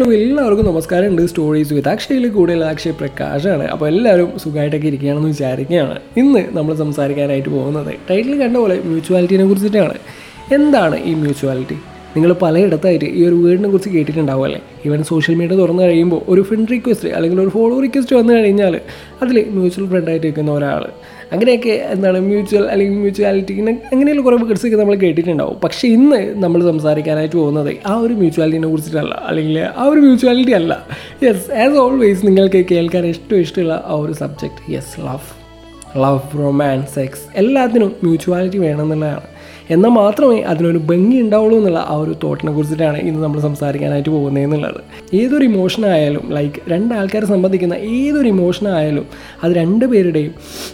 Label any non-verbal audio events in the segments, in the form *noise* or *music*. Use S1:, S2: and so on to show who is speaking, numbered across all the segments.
S1: Hello എല്ലാവർക്കും നമസ്കാരം ഉണ്ട് സ്റ്റോറീസ് വിത്ത് അക്ഷയിൽ കൂടുതൽ അക്ഷയ് പ്രകാശാണ്. അപ്പോൾ എല്ലാവരും സുഖമായിട്ടൊക്കെ ഇരിക്കുകയാണെന്ന് വിചാരിക്കുകയാണ്. ഇന്ന് നമ്മൾ സംസാരിക്കാനായിട്ട് പോകുന്നത് ടൈറ്റിൽ കണ്ട പോലെ മ്യൂച്വാലിറ്റിനെ കുറിച്ചിട്ടാണ്. എന്താണ് ഈ മ്യൂച്വാലിറ്റി നിങ്ങൾ പലയിടത്തായിട്ട് ഈ ഒരു വീടിനെ കുറിച്ച് കേട്ടിട്ടുണ്ടാവും അല്ലേ? ഈവൻ സോഷ്യൽ മീഡിയ തുറന്നു കഴിയുമ്പോൾ ഒരു ഫ്രണ്ട് റിക്വസ്റ്റ് അല്ലെങ്കിൽ ഒരു ഫോളോ റിക്വസ്റ്റ് വന്നു കഴിഞ്ഞാൽ അതിൽ മ്യൂച്വൽ ഫ്രണ്ടായിട്ട് നിൽക്കുന്ന ഒരാൾ. അങ്ങനെയൊക്കെ എന്താണ് മ്യൂച്വൽ അല്ലെങ്കിൽ മ്യൂച്വാലിറ്റി ഇങ്ങനെ അങ്ങനെയുള്ള കുറേ വേർഡ്സ് ഒക്കെ നമ്മൾ കേട്ടിട്ടുണ്ടാവും. പക്ഷേ ഇന്ന് നമ്മൾ സംസാരിക്കാനായിട്ട് പോകുന്നത് ആ ഒരു മ്യൂച്വാലിറ്റിനെ കുറിച്ചിട്ടല്ല. അല്ലെങ്കിൽ ആ ഒരു മ്യൂച്വാലിറ്റി അല്ല. യെസ് ആസ് ഓൾവേസ് നിങ്ങൾക്ക് കേൾക്കാൻ ഏറ്റവും ഇഷ്ടമുള്ള ആ ഒരു subject yes love love romance sex എല്ലാത്തിനും മ്യൂച്വാലിറ്റി വേണമെന്നുള്ളതാണ് എന്നാൽ മാത്രമേ അതിനൊരു ഭംഗി ഉണ്ടാവുള്ളൂ എന്നുള്ള ആ ഒരു തോട്ടിനെ കുറിച്ചിട്ടാണ് ഇന്ന് നമ്മൾ സംസാരിക്കാനായിട്ട് പോകുന്നത് എന്നുള്ളത്. ഏതൊരു ഇമോഷൻ ആയാലും ലൈക്ക് രണ്ടാൾക്കാരെ സംബന്ധിക്കുന്ന ഏതൊരു ഇമോഷൻ ആയാലും അത് രണ്ട് പേരുടെയും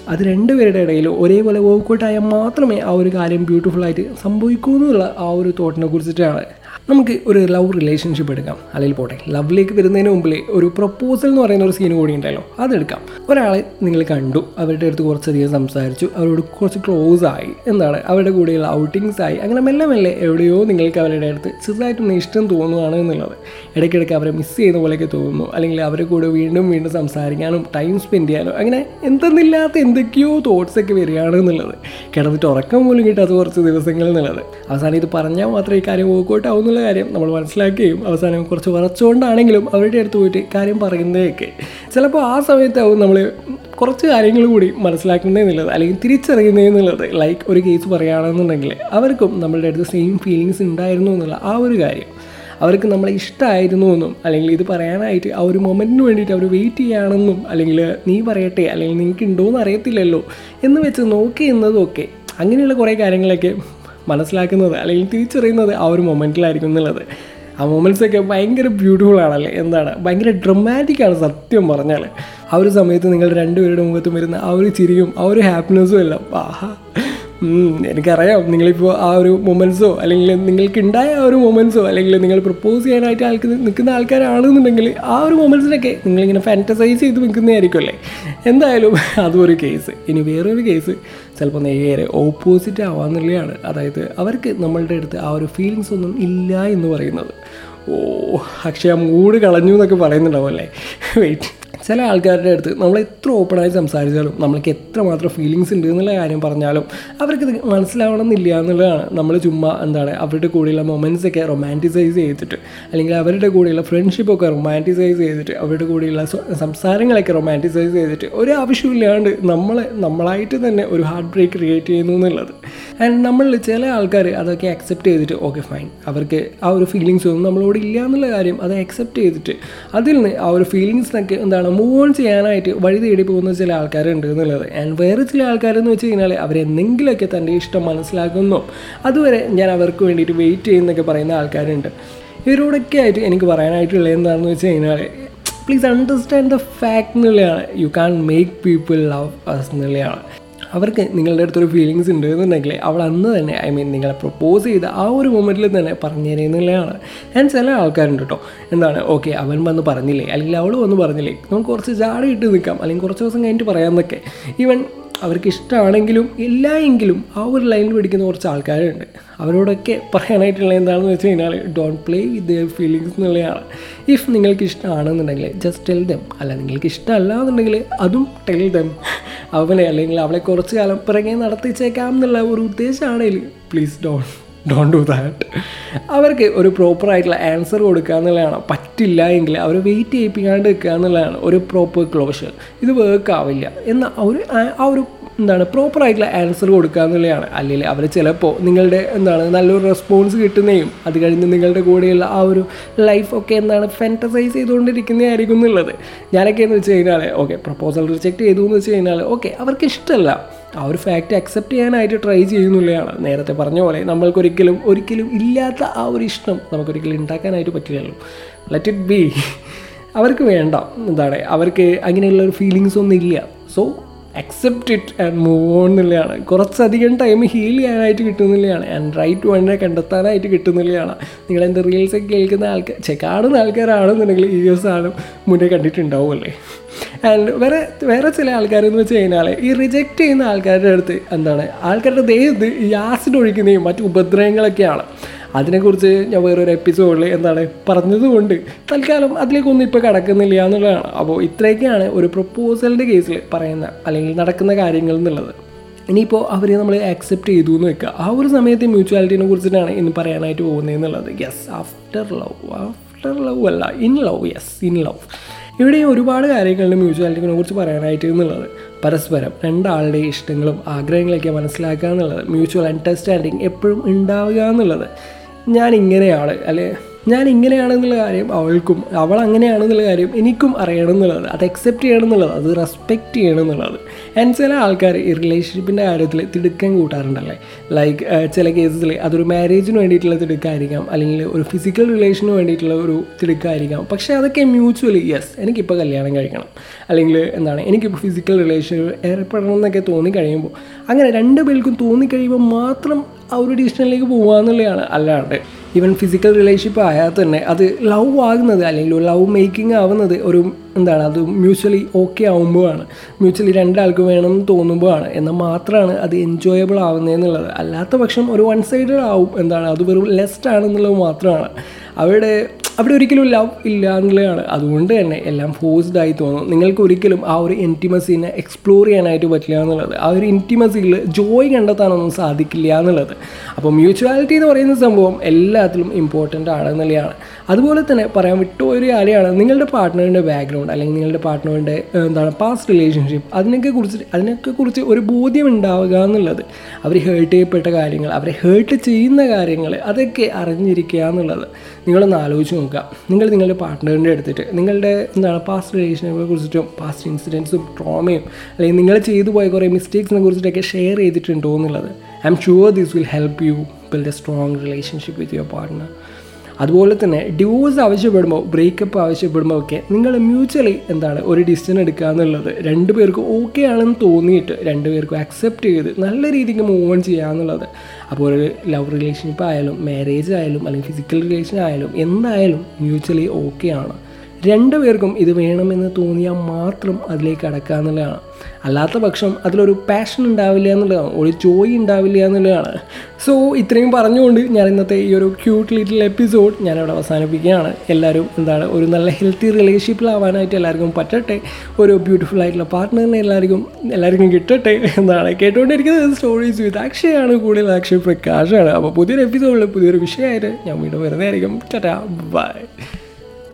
S1: അത് രണ്ട് പേരുടെ ഇടയിൽ ഒരേപോലെ വർക്കൗട്ടായാൽ മാത്രമേ ആ ഒരു കാര്യം ബ്യൂട്ടിഫുൾ ആയിട്ട് സംഭവിക്കൂ എന്നുള്ള ആ ഒരു തോട്ടിനെ കുറിച്ചിട്ടാണ് നമുക്ക് ഒരു ലവ് റിലേഷൻഷിപ്പ് എടുക്കാം. അല്ലെങ്കിൽ പോട്ടെ ലവിലേക്ക് വരുന്നതിന് മുമ്പിൽ ഒരു പ്രപ്പോസൽ എന്ന് പറയുന്ന ഒരു സീൻ കൂടി ഉണ്ടല്ലോ അതെടുക്കാം ഒരാളെ നിങ്ങൾ കണ്ടു അവരുടെ അടുത്ത് കുറച്ചധികം സംസാരിച്ചു അവരോട് കുറച്ച് ക്ലോസ് ആയി എന്താണ് അവരുടെ കൂടെയുള്ള ഔട്ടിങ്സ് ആയി അങ്ങനെ മെല്ലെ മെല്ലെ എവിടെയോ നിങ്ങൾക്ക് അവരുടെ അടുത്ത് ചെറുതായിട്ടൊന്ന് ഇഷ്ടം തോന്നുകയാണ് എന്നുള്ളത്. ഇടയ്ക്കിടയ്ക്ക് അവരെ മിസ് ചെയ്യുന്ന പോലെയൊക്കെ തോന്നുന്നു അല്ലെങ്കിൽ അവരെ കൂടെ വീണ്ടും വീണ്ടും സംസാരിക്കാനും ടൈം സ്പെൻഡ് ചെയ്യാനും അങ്ങനെ എന്തെന്നില്ലാത്ത എന്തൊക്കെയോ തോട്ട്സ് ഒക്കെ വരികയാണ് എന്നുള്ളത്. കിടന്നിട്ട് ഉറക്കം പോലും കിട്ടാത്ത കുറച്ച് ദിവസങ്ങൾ എന്നുള്ളത്. അവസാനം ഇത് പറഞ്ഞാൽ മാത്രമേ ഈ കാര്യം വർക്കൗട്ട് കാര്യം നമ്മൾ മനസ്സിലാക്കുകയും അവസാനം കുറച്ച് വറച്ചുകൊണ്ടാണെങ്കിലും അവരുടെ അടുത്ത് പോയിട്ട് കാര്യം പറയുന്നതൊക്കെ. ചിലപ്പോൾ ആ സമയത്താവും നമ്മൾ കുറച്ച് കാര്യങ്ങൾ കൂടി മനസ്സിലാക്കുന്നതെന്നുള്ളത് അല്ലെങ്കിൽ തിരിച്ചറിയുന്നതെന്നുള്ളത് ലൈക്ക് ഒരു കേസ് പറയുകയാണെന്നുണ്ടെങ്കിൽ അവർക്കും നമ്മളുടെ അടുത്ത് സെയിം ഫീലിങ്സ് ഉണ്ടായിരുന്നു എന്നുള്ള ആ ഒരു കാര്യം. അവർക്ക് നമ്മളെ ഇഷ്ടമായിരുന്നു എന്നും അല്ലെങ്കിൽ ഇത് പറയാനായിട്ട് ആ ഒരു മൊമെന്റിന് വേണ്ടിയിട്ട് അവർ വെയിറ്റ് ചെയ്യുകയാണെന്നും അല്ലെങ്കിൽ നീ പറയട്ടെ അല്ലെങ്കിൽ നിങ്ങൾക്ക് ഉണ്ടോയെന്ന് അറിയത്തില്ലല്ലോ എന്ന് വെച്ച് നോക്കി ഒക്കെ. അങ്ങനെയുള്ള കുറേ കാര്യങ്ങളൊക്കെ മനസ്സിലാക്കുന്നത് അല്ലെങ്കിൽ തിരിച്ചറിയുന്നത് ആ ഒരു മൊമെന്റിലായിരിക്കും എന്നുള്ളത്. ആ മൊമെന്റ്സൊക്കെ ഭയങ്കര ബ്യൂട്ടിഫുൾ ആണല്ലേ? എന്താണ്? ഭയങ്കര ഡ്രമാറ്റിക്കാണ് സത്യം പറഞ്ഞാൽ ആ ഒരു സമയത്ത് നിങ്ങൾ രണ്ടുപേരുടെ മുഖത്തും വരുന്ന ആ ഒരു ചിരിയും ആ ഒരു ഹാപ്പിനെസ്സും എല്ലാം. ആഹാ. എനിക്കറിയാം. നിങ്ങളിപ്പോൾ ആ ഒരു മൊമെൻസോ അല്ലെങ്കിൽ നിങ്ങൾക്ക് ഉണ്ടായ ആ ഒരു മൊമെൻസോ അല്ലെങ്കിൽ നിങ്ങൾ പ്രപ്പോസ് ചെയ്യാനായിട്ട് ആൾക്ക് നിൽക്കുന്ന ആൾക്കാരാണെന്നുണ്ടെങ്കിൽ ആ ഒരു മൊമെൻസിനൊക്കെ നിങ്ങളിങ്ങനെ ഫാന്റസൈസ് ചെയ്ത് നിൽക്കുന്നതായിരിക്കും അല്ലേ? എന്തായാലും അതും ഒരു കേസ് ഇനി വേറൊരു കേസ് ചിലപ്പോൾ നേരെ ഓപ്പോസിറ്റ് ആവാന്നുള്ളതാണ്. അതായത് അവർക്ക് നമ്മളുടെ അടുത്ത് ആ ഒരു ഫീലിങ്സ് ഒന്നും ഇല്ല എന്ന് പറയുന്നത്. ഓ അക്ഷയ മൂട് കളഞ്ഞു എന്നൊക്കെ പറയുന്നുണ്ടാവും അല്ലേ? *laughs* വെയിറ്റ് ചില ആൾക്കാരുടെ അടുത്ത് നമ്മൾ എത്ര ഓപ്പണായി സംസാരിച്ചാലും നമ്മൾക്ക് എത്രമാത്രം ഫീലിങ്സ് ഉണ്ട് എന്നുള്ള കാര്യം പറഞ്ഞാലും അവർക്കിത് മനസ്സിലാവണം എന്നില്ല എന്നുള്ളതാണ്. നമ്മൾ ചുമ്മാ എന്താണ് അവരുടെ കൂടെയുള്ള മൊമെൻസൊക്കെ റൊമാന്റിസൈസ് ചെയ്തിട്ട് അല്ലെങ്കിൽ അവരുടെ കൂടെയുള്ള ഫ്രണ്ട്ഷിപ്പൊക്കെ റൊമാന്റിസൈസ് ചെയ്തിട്ട് അവരുടെ കൂടെയുള്ള സംസാരങ്ങളൊക്കെ റൊമാന്റിസൈസ് ചെയ്തിട്ട് ഒരു ആവശ്യമില്ലാണ്ട് നമ്മളെ നമ്മളായിട്ട് തന്നെ ഒരു ഹാർട്ട് ബ്രേക്ക് ക്രിയേറ്റ് ചെയ്യുന്നു എന്നുള്ളത്. ആൻഡ് നമ്മൾ ചില ആൾക്കാർ അതൊക്കെ അക്സെപ്റ്റ് ചെയ്തിട്ട് ഓക്കെ ഫൈൻ അവർക്ക് ആ ഒരു ഫീലിങ്സ് ഒന്നും നമ്മളോട് ഇല്ല എന്നുള്ള കാര്യം അത് അക്സെപ്റ്റ് ചെയ്തിട്ട് അതിൽ നിന്ന് ആ ഒരു ഫീലിങ്സിനൊക്കെ എന്താണ് മൂവ് ഓൺ ചെയ്യാനായിട്ട് വഴി തേടി പോകുന്ന ചില ആൾക്കാരുണ്ട് എന്നുള്ളത്. ആൻഡ് വേറെ ചില ആൾക്കാരെന്ന് വെച്ച് കഴിഞ്ഞാൽ അവരെന്തെങ്കിലുമൊക്കെ തന്റെ ഇഷ്ടം മനസ്സിലാക്കുന്നു. അതുവരെ ഞാൻ അവർക്ക് വേണ്ടിയിട്ട് വെയിറ്റ് ചെയ്യുന്നൊക്കെ പറയുന്ന ആൾക്കാരുണ്ട്. ഇവരോടൊക്കെ ആയിട്ട് എനിക്ക് പറയാനായിട്ടുള്ളത് എന്താണെന്ന് വെച്ച് കഴിഞ്ഞാൽ പ്ലീസ് അണ്ടർസ്റ്റാൻഡ് ദ ഫാക്ട് എന്നുള്ളതാണ്. You can't make people love us എന്നുള്ളതാണ്. അവർക്ക് നിങ്ങളുടെ അടുത്തൊരു ഫീലിങ്സ് ഉണ്ട് എന്നുണ്ടെങ്കിൽ അവൾ അന്ന് തന്നെ ഐ മീൻ നിങ്ങളെ പ്രപ്പോസ് ചെയ്ത ആ ഒരു മൊമെന്റിൽ തന്നെ പറഞ്ഞു തരുന്നുള്ളതാണ് ഞാൻ ചില ആൾക്കാരുണ്ട് കേട്ടോ എന്താണ്? ഓക്കെ അവൻ വന്ന് പറഞ്ഞില്ലേ? അല്ലെങ്കിൽ അവൾ വന്ന് പറഞ്ഞില്ലേ? നമുക്ക് കുറച്ച് ജാടി ഇട്ട് നിൽക്കാം. അല്ലെങ്കിൽ കുറച്ച് ദിവസം കഴിഞ്ഞിട്ട് പറയാമെന്നൊക്കെ ഈവൻ അവർക്ക് ഇഷ്ടമാണെങ്കിലും ഇല്ല എങ്കിലും ആ ഒരു ലൈനിൽ പിടിക്കുന്ന കുറച്ച് ആൾക്കാരുണ്ട്. അവരോടൊക്കെ പറയാനായിട്ടുള്ള എന്താണെന്ന് വെച്ച് കഴിഞ്ഞാൽ don't play with their feelings എന്നുള്ളതാണ്. ഇഫ് നിങ്ങൾക്ക് ഇഷ്ടമാണെന്നുണ്ടെങ്കിൽ ജസ്റ്റ് ടെൽ ദം അല്ല നിങ്ങൾക്ക് ഇഷ്ടമല്ല എന്നുണ്ടെങ്കിൽ അതും ടെൽ ദം അവനെ അല്ലെങ്കിൽ അവളെ കുറച്ച് കാലം പിറകെ നടത്തിച്ചേക്കാം എന്നുള്ള ഒരു ഉദ്ദേശമാണെങ്കിൽ please don't don't do that അവർക്ക് ഒരു പ്രോപ്പർ ആയിട്ടുള്ള ആൻസർ കൊടുക്കുക എന്നുള്ളതാണ്. പറ്റില്ല എങ്കിൽ അവർ വെയിറ്റ് ചെയ്യിപ്പിക്കാണ്ട് വെക്കുക എന്നുള്ളതാണ് ഒരു പ്രോപ്പർ ക്ലോഷർ ഇത് വർക്ക് ആവില്ല. എന്ന ഒരു ആ- ഒരു എന്താണ് പ്രോപ്പർ ആയിട്ടുള്ള ആൻസർ കൊടുക്കുക എന്നുള്ളതാണ്. അല്ലെങ്കിൽ അവർ ചിലപ്പോൾ നിങ്ങളുടെ എന്താണ് നല്ലൊരു റെസ്പോൺസ് കിട്ടുന്നതും അത് കഴിഞ്ഞ് നിങ്ങളുടെ കൂടെയുള്ള ആ ഒരു ലൈഫ് ഒക്കെ എന്താണ് ഫാന്റസൈസ് ചെയ്തുകൊണ്ടിരിക്കുന്നതായിരിക്കും എന്നുള്ളത്. ഞാനൊക്കെ എന്ന് വെച്ച് കഴിഞ്ഞാൽ ഓക്കെ പ്രപ്പോസൽ റിജക്റ്റ് ചെയ്തു എന്ന് വെച്ച് കഴിഞ്ഞാൽ ഓക്കെ അവർക്ക് ഇഷ്ടമല്ല. ആ ഒരു ഫാക്റ്റ് അക്സെപ്റ്റ് ചെയ്യാനായിട്ട് ട്രൈ ചെയ്യുന്നുള്ളതാണ് നേരത്തെ പറഞ്ഞ പോലെ നമ്മൾക്കൊരിക്കലും ഒരിക്കലും ഇല്ലാത്ത ആ ഒരു ഇഷ്ടം നമുക്കൊരിക്കലും ഉണ്ടാക്കാനായിട്ട് പറ്റില്ലല്ലോ. ലെറ്റ് ഇറ്റ് ബി അവർക്ക് വേണ്ട. എന്താണ്? അവർക്ക് അങ്ങനെയുള്ള ഒരു ഫീലിങ്സ് ഒന്നും ഇല്ല. So accept it and move on എന്നുള്ളതാണ് കുറച്ചധികം ടൈം ഹീൽ ചെയ്യാനായിട്ട് കിട്ടുന്നില്ലയാണ് ആൻഡ് റൈറ്റ് വണ്ണിനെ കണ്ടെത്താനായിട്ട് കിട്ടുന്നില്ലയാണ് നിങ്ങൾ എന്റെ റീൽസൊക്കെ കേൾക്കുന്ന ആൾക്കാർ ചെ കാണുന്ന ആൾക്കാരാണെന്നുണ്ടെങ്കിൽ ഈ ദിവസമാണ് മുന്നേ കണ്ടിട്ടുണ്ടാവുമല്ലേ ആൻഡ് വേറെ വേറെ ചില ആൾക്കാരെന്ന് വെച്ച് കഴിഞ്ഞാൽ ഈ റിജക്റ്റ് ചെയ്യുന്ന ആൾക്കാരുടെ അടുത്ത് എന്താണ്? ആൾക്കാരുടെ ദേഹത്ത് ഈ ആസിഡ് ഒഴിക്കുന്നതും മറ്റു ഉപദ്രവങ്ങളൊക്കെയാണ്. അതിനെക്കുറിച്ച് ഞാൻ വേറൊരു എപ്പിസോഡിൽ എന്താണ്? പറഞ്ഞതുകൊണ്ട് തൽക്കാലം അതിലേക്കൊന്നും ഇപ്പോൾ കടക്കുന്നില്ല എന്നുള്ളതാണ്. അപ്പോൾ ഇത്രയൊക്കെയാണ് ഒരു പ്രപ്പോസലിന്റെ കേസിൽ പറയുന്ന അല്ലെങ്കിൽ നടക്കുന്ന കാര്യങ്ങൾ എന്നുള്ളത്. ഇനിയിപ്പോൾ അവരെ നമ്മൾ ആക്സെപ്റ്റ് ചെയ്തു എന്ന് വെക്കുക. ആ ഒരു സമയത്ത് മ്യൂച്വാലിറ്റിനെ കുറിച്ചിട്ടാണ് ഇന്ന് പറയാനായിട്ട് പോകുന്നത് എന്നുള്ളത്. Yes after love after love അല്ല in love yes in love ഇവിടെ ഒരുപാട് കാര്യങ്ങളുണ്ട് മ്യൂച്വാലിറ്റിനെ കുറിച്ച് പറയാനായിട്ട് എന്നുള്ളത്. പരസ്പരം രണ്ടാളുടെ ഇഷ്ടങ്ങളും ആഗ്രഹങ്ങളൊക്കെ മനസ്സിലാക്കുക എന്നുള്ളത് മ്യൂച്വൽ അണ്ടർസ്റ്റാൻഡിങ് എപ്പോഴും ഉണ്ടാവുക എന്നുള്ളത്. ഞാൻ ഇങ്ങനെയാണ് അല്ലെ? ഞാൻ ഇങ്ങനെയാണെന്നുള്ള കാര്യം അവൾക്കും അവൾ അങ്ങനെയാണെന്നുള്ള കാര്യം എനിക്കും അറിയണം എന്നുള്ളത് അത് അക്സെപ്റ്റ് ചെയ്യണം എന്നുള്ളത് അത് റെസ്പെക്റ്റ് ചെയ്യണം എന്നുള്ളത് ആൻഡ് ചില ആൾക്കാർ ഈ റിലേഷൻഷിപ്പിന്റെ കാര്യത്തിൽ തിടുക്കം കൂട്ടാറുണ്ടല്ലേ? ലൈക്ക് ചില കേസസിൽ അതൊരു മാരേജിന് വേണ്ടിയിട്ടുള്ള തിടുക്കമായിരിക്കാം അല്ലെങ്കിൽ ഒരു ഫിസിക്കൽ റിലേഷന് വേണ്ടിയിട്ടുള്ള ഒരു തിടുക്കമായിരിക്കാം പക്ഷേ അതൊക്കെ മ്യൂച്വലി യെസ് എനിക്കിപ്പോൾ കല്യാണം കഴിക്കണം. അല്ലെങ്കിൽ എന്താണ് എനിക്കിപ്പോൾ ഫിസിക്കൽ റിലേഷൻ ഏർപ്പെടണം എന്നൊക്കെ തോന്നിക്കഴിയുമ്പോൾ അങ്ങനെ രണ്ട് പേർക്കും തോന്നിക്കഴിയുമ്പോൾ മാത്രം ആ ഒരു ഡിസിഷനിലേക്ക് പോകുക എന്നുള്ളതാണ് അല്ലാണ്ട് ഈവൻ ഫിസിക്കൽ റിലേഷൻഷിപ്പ് ആയാൽ തന്നെ അത് ലവ് ആകുന്നത് അല്ലെങ്കിൽ ലവ് മേക്കിംഗ് ആവുന്നത് ഒരു എന്താണ് അത് മ്യൂച്വലി ഓക്കെ ആവുമ്പോഴാണ്. മ്യൂച്വലി രണ്ടാൾക്ക് വേണം എന്ന് തോന്നുമ്പോഴാണ്. എന്നാൽ മാത്രമാണ് അത് എൻജോയബിൾ ആവുന്നതെന്നുള്ളത് അല്ലാത്ത പക്ഷം ഒരു വൺ സൈഡഡ് ആവും. എന്താണ് അത് വെറും ലെസ്റ്റ് ആണെന്നുള്ളത് മാത്രമാണ്. അവിടെ അവിടെ ഒരിക്കലും ലവ് ഇല്ല എന്നുള്ളതാണ് അതുകൊണ്ട് തന്നെ എല്ലാം ഫോഴ്സ്ഡ് ആയി തോന്നും. നിങ്ങൾക്ക് ഒരിക്കലും ആ ഒരു ഇന്റിമസീനെ എക്സ്പ്ലോർ ചെയ്യാനായിട്ട് പറ്റില്ല എന്നുള്ളത്. ആ ഒരു ഇന്റിമസിയിൽ ജോയ് കണ്ടെത്താനൊന്നും സാധിക്കില്ല എന്നുള്ളത്. അപ്പോൾ മ്യൂച്വാലിറ്റി എന്ന് പറയുന്ന സംഭവം എല്ലാത്തിലും ഇമ്പോർട്ടന്റ് ആണ് എന്നുള്ളതാണ്. അതുപോലെ തന്നെ പറയാൻ വിട്ടുപോയൊരു കാര്യമാണ്. നിങ്ങളുടെ പാർട്ട്ണറിന്റെ ബാക്ക്ഗ്രൗണ്ട് അല്ലെങ്കിൽ നിങ്ങളുടെ പാർട്ട്ണറിന്റെ എന്താണ് പാസ്റ്റ് റിലേഷൻഷിപ്പ് അതിനൊക്കെ കുറിച്ച് അതിനൊക്കെ കുറിച്ച് ഒരു ബോധ്യം ഉണ്ടാവുക എന്നുള്ളത്. അവർ ഹേർട്ട് ചെയ്യപ്പെട്ട കാര്യങ്ങൾ അവരെ ഹേർട്ട് ചെയ്യുന്ന കാര്യങ്ങൾ അതൊക്കെ അറിഞ്ഞിരിക്കുക എന്നുള്ളത്. നിങ്ങളൊന്ന് ആലോചിച്ച് നോക്കുക. നിങ്ങൾ നിങ്ങളുടെ പാർട്ട്ണറിന്റെ എടുത്തിട്ട് നിങ്ങളുടെ എന്താണ് പാസ്റ്റ് റിലേഷനെ കുറിച്ചിട്ടും പാസ്റ്റ് ഇൻസിഡൻസും ട്രോമയും അല്ലെങ്കിൽ നിങ്ങൾ ചെയ്തു പോയ കുറേ മിസ്റ്റേക്സിനെ കുറിച്ചിട്ടൊക്കെ ഷെയർ ചെയ്തിട്ടുണ്ടോ എന്നുള്ളത്. I'm sure this will help you build a strong relationship with your partner അതുപോലെ തന്നെ ഡിവോഴ്സ് ആവശ്യപ്പെടുമ്പോൾ ബ്രേക്കപ്പ് ആവശ്യപ്പെടുമ്പോൾ ഒക്കെ നിങ്ങൾ മ്യൂച്വലി എന്താണ് ഒരു ഡിസിഷൻ എടുക്കുക എന്നുള്ളത് രണ്ട് പേർക്കും ഓക്കെ ആണെന്ന് തോന്നിയിട്ട് രണ്ട് പേർക്കും അക്സെപ്റ്റ് ചെയ്ത് നല്ല രീതിക്ക് മൂവ് ഓൺ ചെയ്യുക എന്നുള്ളത്. അപ്പോൾ ഒരു ലവ് റിലേഷൻഷിപ്പ് ആയാലും മാരേജ് ആയാലും അല്ലെങ്കിൽ ഫിസിക്കൽ റിലേഷൻ ആയാലും എന്തായാലും മ്യൂച്വലി ഓക്കെ ആണ്. രണ്ടു പേർക്കും ഇത് വേണമെന്ന് തോന്നിയാൽ മാത്രം അതിലേക്ക് കടക്കുക എന്നുള്ളതാണ്. അല്ലാത്ത പക്ഷം അതിലൊരു പാഷൻ ഉണ്ടാവില്ല എന്നുള്ളതാണ്. ഒരു ജോയ് ഉണ്ടാവില്ല എന്നുള്ളതാണ്. സോ ഇത്രയും പറഞ്ഞുകൊണ്ട് ഞാൻ ഇന്നത്തെ ഈ ഒരു ക്യൂട്ട് ലിറ്റിൽ എപ്പിസോഡ് ഞാനിവിടെ അവസാനിപ്പിക്കുകയാണ്. എല്ലാവരും എന്താണ് ഒരു നല്ല ഹെൽത്തി റിലേഷൻഷിപ്പിലാവാനായിട്ട് എല്ലാവർക്കും പറ്റട്ടെ. ഒരു ബ്യൂട്ടിഫുൾ ആയിട്ടുള്ള പാർട്ട്ണറിനെ എല്ലാവർക്കും എല്ലാവർക്കും കിട്ടട്ടെ എന്നാണ് കേട്ടുകൊണ്ടിരിക്കുന്നത്. സ്റ്റോറീസ് വിത്ത് അക്ഷയാണ് കൂടുതൽ അക്ഷയ് പ്രകാശാണ്. അപ്പോൾ പുതിയൊരു എപ്പിസോഡിൽ പുതിയൊരു വിഷയമായിട്ട് ഞാൻ വീണ്ടും വരുന്നതായിരിക്കും. Tata bye